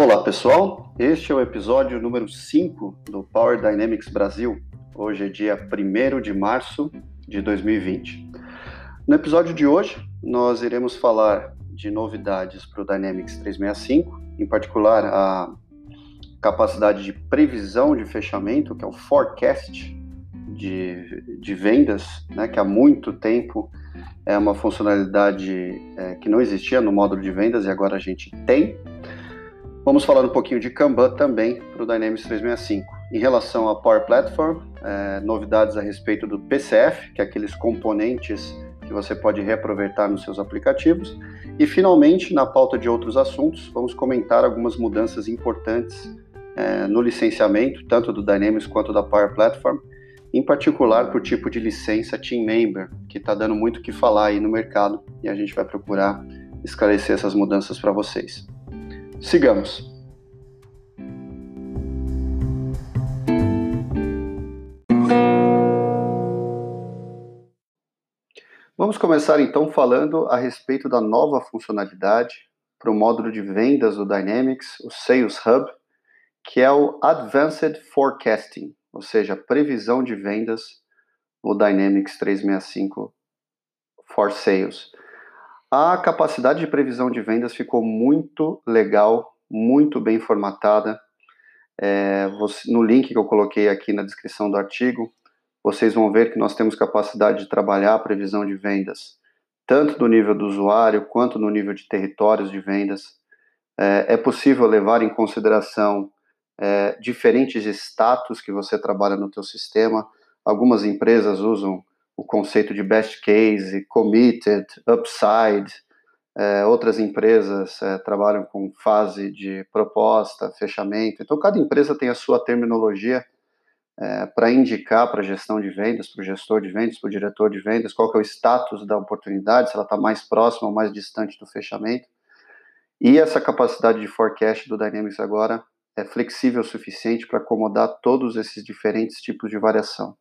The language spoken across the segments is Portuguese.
Olá pessoal, este é o episódio número 5 do Power Dynamics Brasil. Hoje é dia 1 de março de 2020. No episódio de hoje, nós iremos falar de novidades para o Dynamics 365, em particular a capacidade de previsão de fechamento, que é o forecast de, de vendas, né, que há muito tempo é uma funcionalidade é, que não existia no módulo de vendas e agora a gente tem. Vamos falar um pouquinho de Kanban também para o Dynamics 365. Em relação ao Power Platform, é, novidades a respeito do PCF, que é aqueles componentes que você pode reaproveitar nos seus aplicativos. E finalmente, na pauta de outros assuntos, vamos comentar algumas mudanças importantes é, no licenciamento, tanto do Dynamics quanto da Power Platform, em particular por tipo de licença Team Member, que está dando muito o que falar aí no mercado e a gente vai procurar esclarecer essas mudanças para vocês. Sigamos. Vamos começar então falando a respeito da nova funcionalidade para o módulo de vendas do Dynamics, o Sales Hub, que é o Advanced Forecasting, ou seja, previsão de vendas no Dynamics 365 for Sales. A capacidade de previsão de vendas ficou muito legal, muito bem formatada. É, você, no link que eu coloquei aqui na descrição do artigo, vocês vão ver que nós temos capacidade de trabalhar a previsão de vendas, tanto no nível do usuário quanto no nível de territórios de vendas. É, é possível levar em consideração é, diferentes status que você trabalha no teu sistema. Algumas empresas usam o conceito de best case, committed, upside. É, outras empresas é, trabalham com fase de proposta, fechamento. Então, cada empresa tem a sua terminologia é, para indicar para a gestão de vendas, para o gestor de vendas, para o diretor de vendas, qual é o status da oportunidade, se ela está mais próxima ou mais distante do fechamento. E essa capacidade de forecast do Dynamics agora é flexível o suficiente para acomodar todos esses diferentes tipos de variação.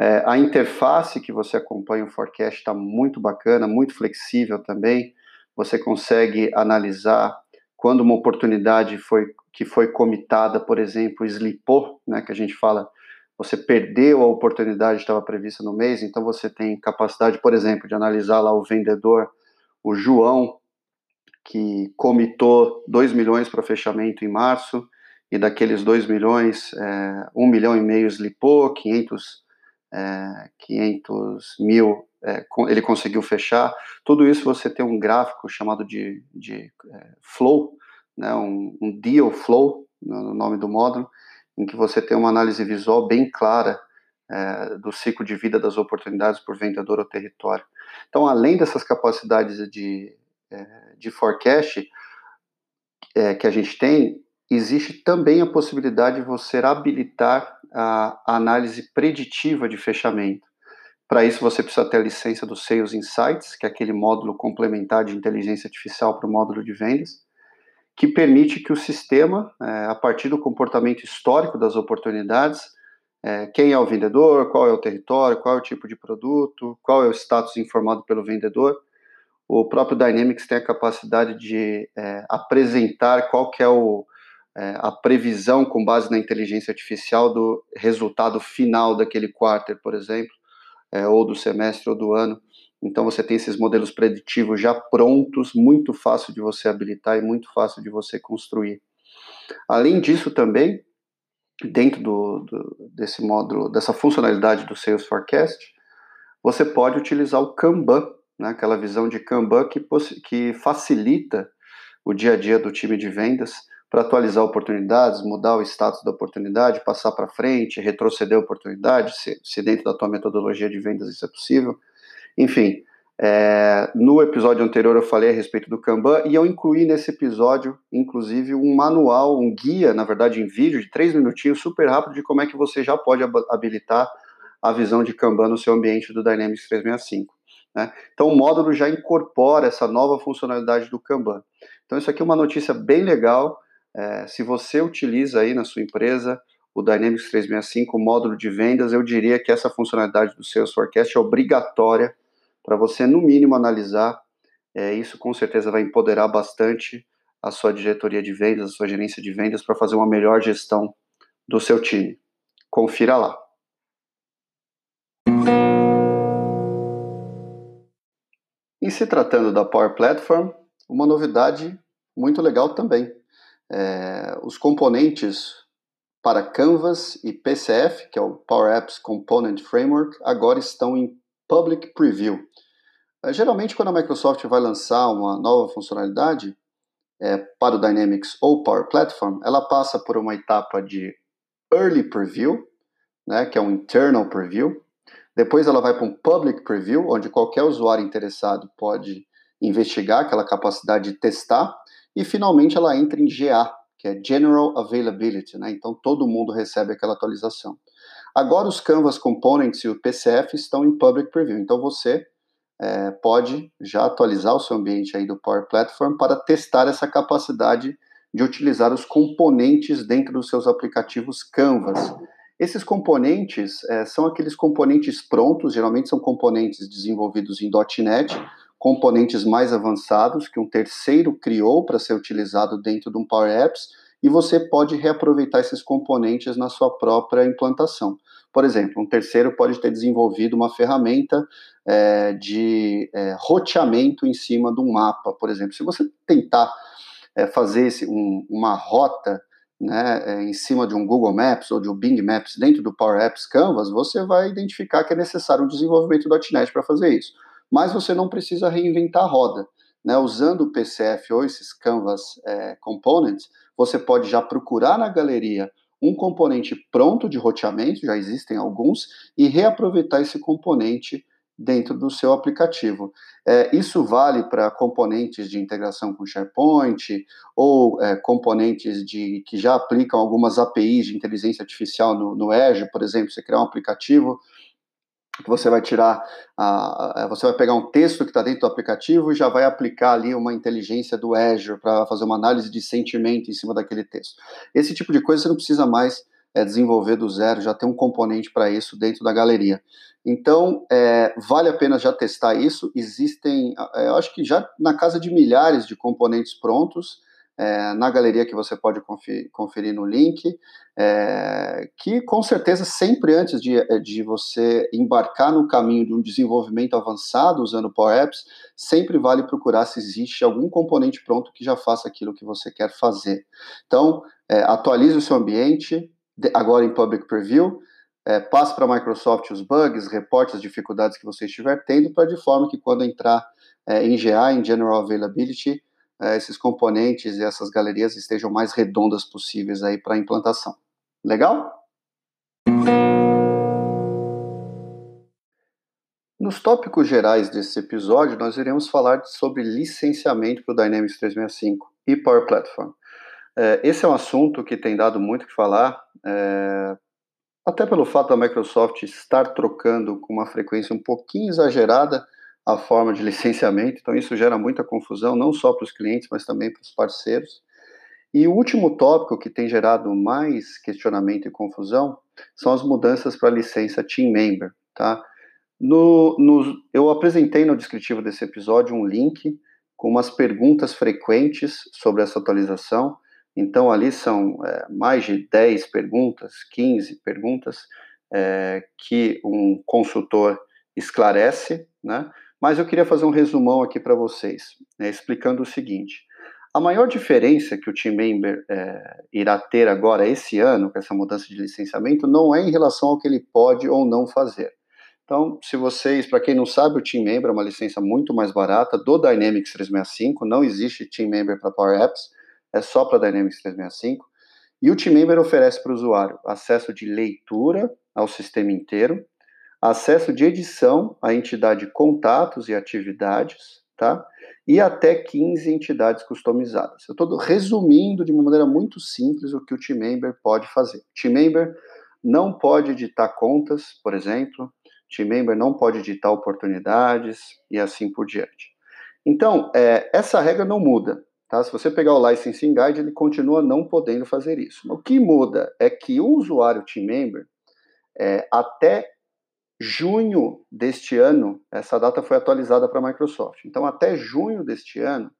É, a interface que você acompanha o forecast está muito bacana, muito flexível também. Você consegue analisar quando uma oportunidade foi que foi comitada, por exemplo, slipou, né, que a gente fala, você perdeu a oportunidade que estava prevista no mês, então você tem capacidade, por exemplo, de analisar lá o vendedor, o João, que comitou 2 milhões para fechamento em março, e daqueles 2 milhões, é, 1 um milhão e meio slipou, 500 é, 500 mil é, ele conseguiu fechar. Tudo isso você tem um gráfico chamado de, de é, flow, né, um, um, deal flow, no nome do módulo, em que você tem uma análise visual bem clara é, do ciclo de vida das oportunidades por vendedor ou território. Então, além dessas capacidades de, é, de forecast é, que a gente tem, existe também a possibilidade de você habilitar a, análise preditiva de fechamento. Para isso, você precisa ter a licença do Sales Insights, que é aquele módulo complementar de inteligência artificial para o módulo de vendas, que permite que o sistema, é, a partir do comportamento histórico das oportunidades, é, quem é o vendedor, qual é o território, qual é o tipo de produto, qual é o status informado pelo vendedor, o próprio Dynamics tem a capacidade de é, apresentar qual que é o, é, a previsão com base na inteligência artificial do resultado final daquele quarter, por exemplo, é, ou do semestre ou do ano. Então você tem esses modelos preditivos já prontos, muito fácil de você habilitar e muito fácil de você construir. Além disso também, dentro do, do, desse módulo, dessa funcionalidade do Sales Forecast, você pode utilizar o Kanban, né, aquela visão de Kanban que, que facilita o dia a dia do time de vendas, para atualizar oportunidades, mudar o status da oportunidade, passar para frente, retroceder a oportunidade, se, se, dentro da tua metodologia de vendas isso é possível. Enfim, é, no episódio anterior eu falei a respeito do Kanban e eu incluí nesse episódio, inclusive, um manual, um guia, na verdade, em vídeo, de três minutinhos, super rápido, de como é que você já pode habilitar a visão de Kanban no seu ambiente do Dynamics 365. Né? Então, o módulo já incorpora essa nova funcionalidade do Kanban. Então, isso aqui é uma notícia bem legal é, se você utiliza aí na sua empresa o Dynamics 365, o módulo de vendas, eu diria que essa funcionalidade do Sales Forecast é obrigatória para você, no mínimo, analisar. É, isso com certeza vai empoderar bastante a sua diretoria de vendas, a sua gerência de vendas para fazer uma melhor gestão do seu time. Confira lá. Em se tratando da Power Platform, uma novidade muito legal também. É, os componentes para Canvas e PCF, que é o Power Apps Component Framework, agora estão em Public Preview. É, geralmente, quando a Microsoft vai lançar uma nova funcionalidade é, para o Dynamics ou Power Platform, ela passa por uma etapa de Early Preview, né, que é um Internal Preview. Depois ela vai para um Public Preview, onde qualquer usuário interessado pode investigar aquela capacidade de testar. E finalmente ela entra em GA, que é General Availability, né? então todo mundo recebe aquela atualização. Agora os Canvas Components e o PCF estão em Public Preview, então você é, pode já atualizar o seu ambiente aí do Power Platform para testar essa capacidade de utilizar os componentes dentro dos seus aplicativos Canvas. Esses componentes é, são aqueles componentes prontos, geralmente são componentes desenvolvidos em .NET, componentes mais avançados que um terceiro criou para ser utilizado dentro de um Power Apps, e você pode reaproveitar esses componentes na sua própria implantação. Por exemplo, um terceiro pode ter desenvolvido uma ferramenta é, de é, roteamento em cima de um mapa, por exemplo. Se você tentar é, fazer esse, um, uma rota né, é, em cima de um Google Maps ou de um Bing Maps dentro do Power Apps Canvas, você vai identificar que é necessário um desenvolvimento .NET para fazer isso. Mas você não precisa reinventar a roda. Né? Usando o PCF ou esses Canvas é, Components, você pode já procurar na galeria um componente pronto de roteamento, já existem alguns, e reaproveitar esse componente dentro do seu aplicativo. É, isso vale para componentes de integração com SharePoint ou é, componentes de que já aplicam algumas APIs de inteligência artificial no, no Azure, por exemplo, você criar um aplicativo que você vai tirar, a, você vai pegar um texto que está dentro do aplicativo e já vai aplicar ali uma inteligência do Azure para fazer uma análise de sentimento em cima daquele texto. Esse tipo de coisa você não precisa mais é, desenvolver do zero, já tem um componente para isso dentro da galeria. Então, é, vale a pena já testar isso. Existem, é, eu acho que já na casa de milhares de componentes prontos é, na galeria que você pode conferir, conferir no link, é, que com certeza sempre antes de, é, de você embarcar no caminho de um desenvolvimento avançado usando Power Apps, sempre vale procurar se existe algum componente pronto que já faça aquilo que você quer fazer. Então, é, atualize o seu ambiente, agora em Public Preview, é, passe para a Microsoft os bugs, reporte as dificuldades que você estiver tendo, para de forma que quando entrar é, em GA, em General Availability, é, esses componentes e essas galerias estejam mais redondas possíveis aí para implantação. Legal? Nos tópicos gerais desse episódio, nós iremos falar sobre licenciamento para o Dynamics 365 e Power Platform. É, esse é um assunto que tem dado muito que falar, é, até pelo fato da Microsoft estar trocando com uma frequência um pouquinho exagerada a forma de licenciamento, então isso gera muita confusão, não só para os clientes, mas também para os parceiros. E o último tópico que tem gerado mais questionamento e confusão são as mudanças para a licença Team Member. Tá? No, no, eu apresentei no descritivo desse episódio um link com umas perguntas frequentes sobre essa atualização. Então, ali são é, mais de 10 perguntas, 15 perguntas, é, que um consultor esclarece, né? Mas eu queria fazer um resumão aqui para vocês, né, explicando o seguinte. A maior diferença que o Team Member é, irá ter agora, esse ano, com essa mudança de licenciamento, não é em relação ao que ele pode ou não fazer. Então, se vocês, para quem não sabe, o Team Member é uma licença muito mais barata do Dynamics 365, não existe Team Member para Power Apps, é só para Dynamics 365. E o Team Member oferece para o usuário acesso de leitura ao sistema inteiro, acesso de edição à entidade contatos e atividades, tá? E até 15 entidades customizadas. Eu estou resumindo de uma maneira muito simples o que o team member pode fazer. Team member não pode editar contas, por exemplo, team member não pode editar oportunidades e assim por diante. Então, é, essa regra não muda. Tá? Se você pegar o Licensing Guide, ele continua não podendo fazer isso. O que muda é que o usuário team member, é, até junho deste ano, essa data foi atualizada para a Microsoft. Então, até junho deste ano,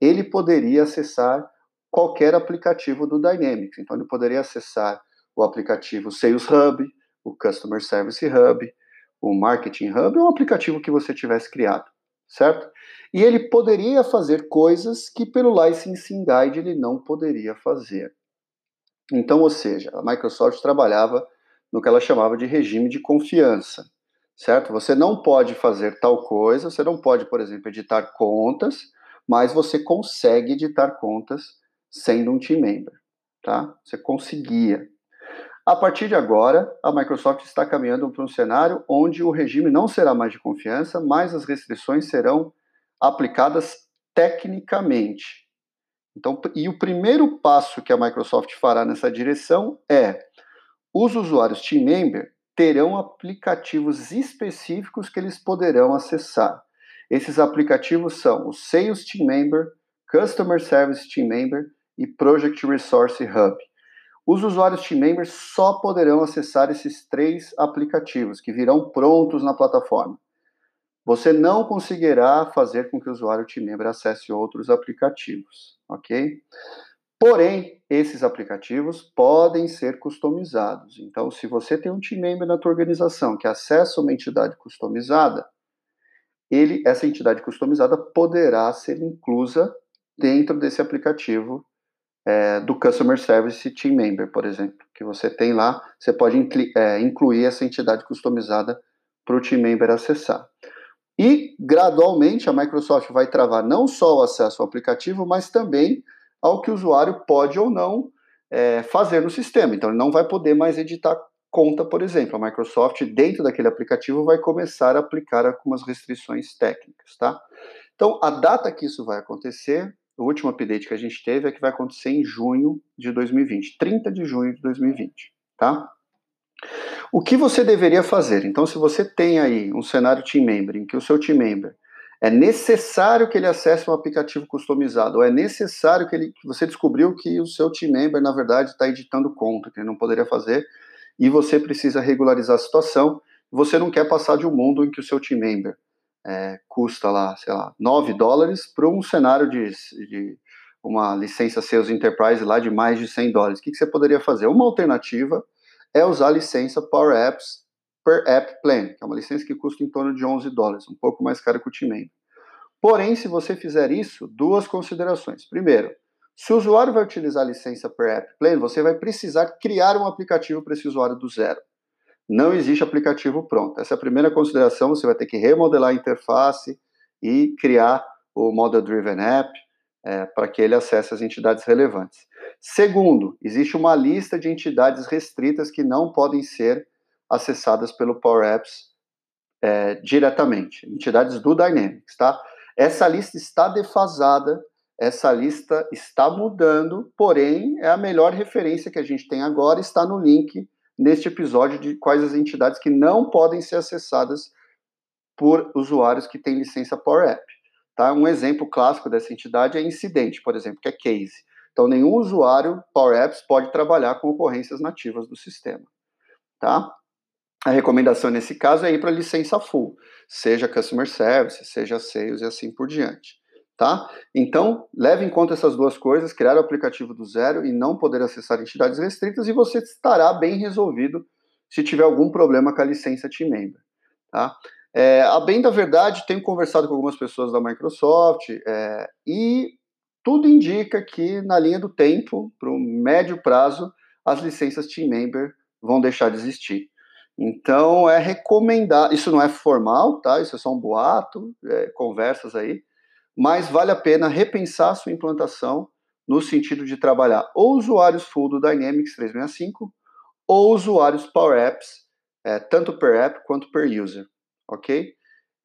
ele poderia acessar qualquer aplicativo do Dynamics. Então, ele poderia acessar o aplicativo Sales Hub, o Customer Service Hub, o Marketing Hub, ou um aplicativo que você tivesse criado, certo? E ele poderia fazer coisas que pelo Licensing Guide ele não poderia fazer. Então, ou seja, a Microsoft trabalhava no que ela chamava de regime de confiança, certo? Você não pode fazer tal coisa, você não pode, por exemplo, editar contas, mas você consegue editar contas sendo um team member, tá? Você conseguia. A partir de agora, a Microsoft está caminhando para um cenário onde o regime não será mais de confiança, mas as restrições serão aplicadas tecnicamente. Então, e o primeiro passo que a Microsoft fará nessa direção é os usuários Team Member terão aplicativos específicos que eles poderão acessar. Esses aplicativos são o Sales Team Member, Customer Service Team Member e Project Resource Hub. Os usuários Team Members só poderão acessar esses três aplicativos que virão prontos na plataforma. Você não conseguirá fazer com que o usuário Team Member acesse outros aplicativos, ok? Porém, esses aplicativos podem ser customizados. Então, se você tem um team member na tua organização que acessa uma entidade customizada, ele, essa entidade customizada poderá ser inclusa dentro desse aplicativo é, do Customer Service Team Member, por exemplo, que você tem lá, você pode é, incluir essa entidade customizada para o team member acessar. E, gradualmente, a Microsoft vai travar não só o acesso ao aplicativo, mas também ao que o usuário pode ou não é, fazer no sistema. Então, ele não vai poder mais editar conta, por exemplo. A Microsoft, dentro daquele aplicativo, vai começar a aplicar algumas restrições técnicas, tá? Então, a data que isso vai acontecer, o último update que a gente teve é que vai acontecer em junho de 2020, 30 de junho de 2020, tá? O que você deveria fazer? Então, se você tem aí um cenário team member em que o seu team member é necessário que ele acesse um aplicativo customizado, ou é necessário que, ele, que você descobriu que o seu team member, na verdade, está editando conta, que ele não poderia fazer, e você precisa regularizar a situação. Você não quer passar de um mundo em que o seu team member é, custa lá, sei lá, 9 dólares para um cenário de, de, uma licença Sales Enterprise lá de mais de 100 dólares. O que, que você poderia fazer? Uma alternativa é usar a licença Power Apps per App Plan, que é uma licença que custa em torno de 11 dólares, um pouco mais caro que o Team Porém, se você fizer isso, duas considerações. Primeiro, se o usuário vai utilizar a licença per App Plan, você vai precisar criar um aplicativo para esse usuário do zero. Não existe aplicativo pronto. Essa é a primeira consideração. Você vai ter que remodelar a interface e criar o Model Driven App é, para que ele acesse as entidades relevantes. Segundo, existe uma lista de entidades restritas que não podem ser acessadas pelo Power Apps é, diretamente, entidades do Dynamics, tá? Essa lista está defasada, essa lista está mudando, porém é a melhor referência que a gente tem agora, está no link neste episódio de quais as entidades que não podem ser acessadas por usuários que têm licença Power App. Tá? Um exemplo clássico dessa entidade é incidente, por exemplo, que é case. Então, nenhum usuário Power Apps pode trabalhar com ocorrências nativas do sistema. Tá? A recomendação nesse caso é ir para licença full, seja Customer Service, seja Sales e assim por diante. Tá? Então, leve em conta essas duas coisas, criar o aplicativo do zero e não poder acessar entidades restritas, e você estará bem resolvido se tiver algum problema com a licença Team Member. Tá? É, a bem da verdade, tenho conversado com algumas pessoas da Microsoft é, e tudo indica que na linha do tempo, para o médio prazo, as licenças Team Member vão deixar de existir. Então é recomendar, isso não é formal, tá? Isso é só um boato, é, conversas aí, mas vale a pena repensar a sua implantação no sentido de trabalhar ou usuários full do Dynamics 365 ou usuários Power Apps, é, tanto per app quanto per user, ok?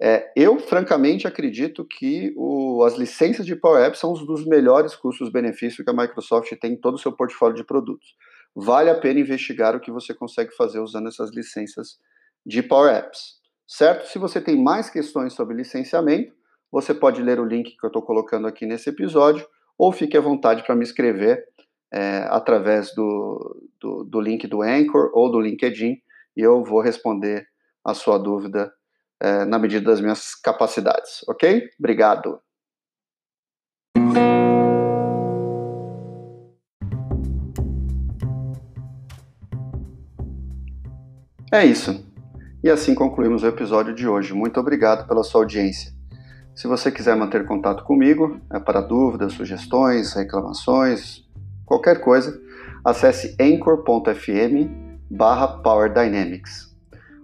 É, eu, francamente, acredito que o, as licenças de Power Apps são um dos melhores custos-benefícios que a Microsoft tem em todo o seu portfólio de produtos vale a pena investigar o que você consegue fazer usando essas licenças de Power Apps, certo? Se você tem mais questões sobre licenciamento, você pode ler o link que eu estou colocando aqui nesse episódio, ou fique à vontade para me escrever é, através do, do, do, link do Anchor ou do LinkedIn, e eu vou responder a sua dúvida é, na medida das minhas capacidades, ok? Obrigado. É isso. E assim concluímos o episódio de hoje. Muito obrigado pela sua audiência. Se você quiser manter contato comigo, é para dúvidas, sugestões, reclamações, qualquer coisa, acesse anchor.fm barra.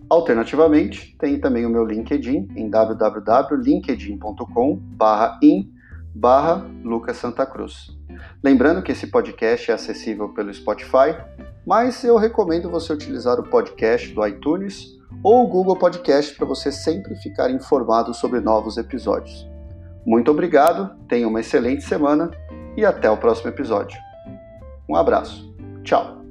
Alternativamente, tem também o meu LinkedIn em www.linkedin.com barra in barra Lucas Santa Cruz. Lembrando que esse podcast é acessível pelo Spotify, mas eu recomendo você utilizar o podcast do iTunes ou o Google Podcast para você sempre ficar informado sobre novos episódios. Muito obrigado, tenha uma excelente semana e até o próximo episódio. Um abraço. Tchau.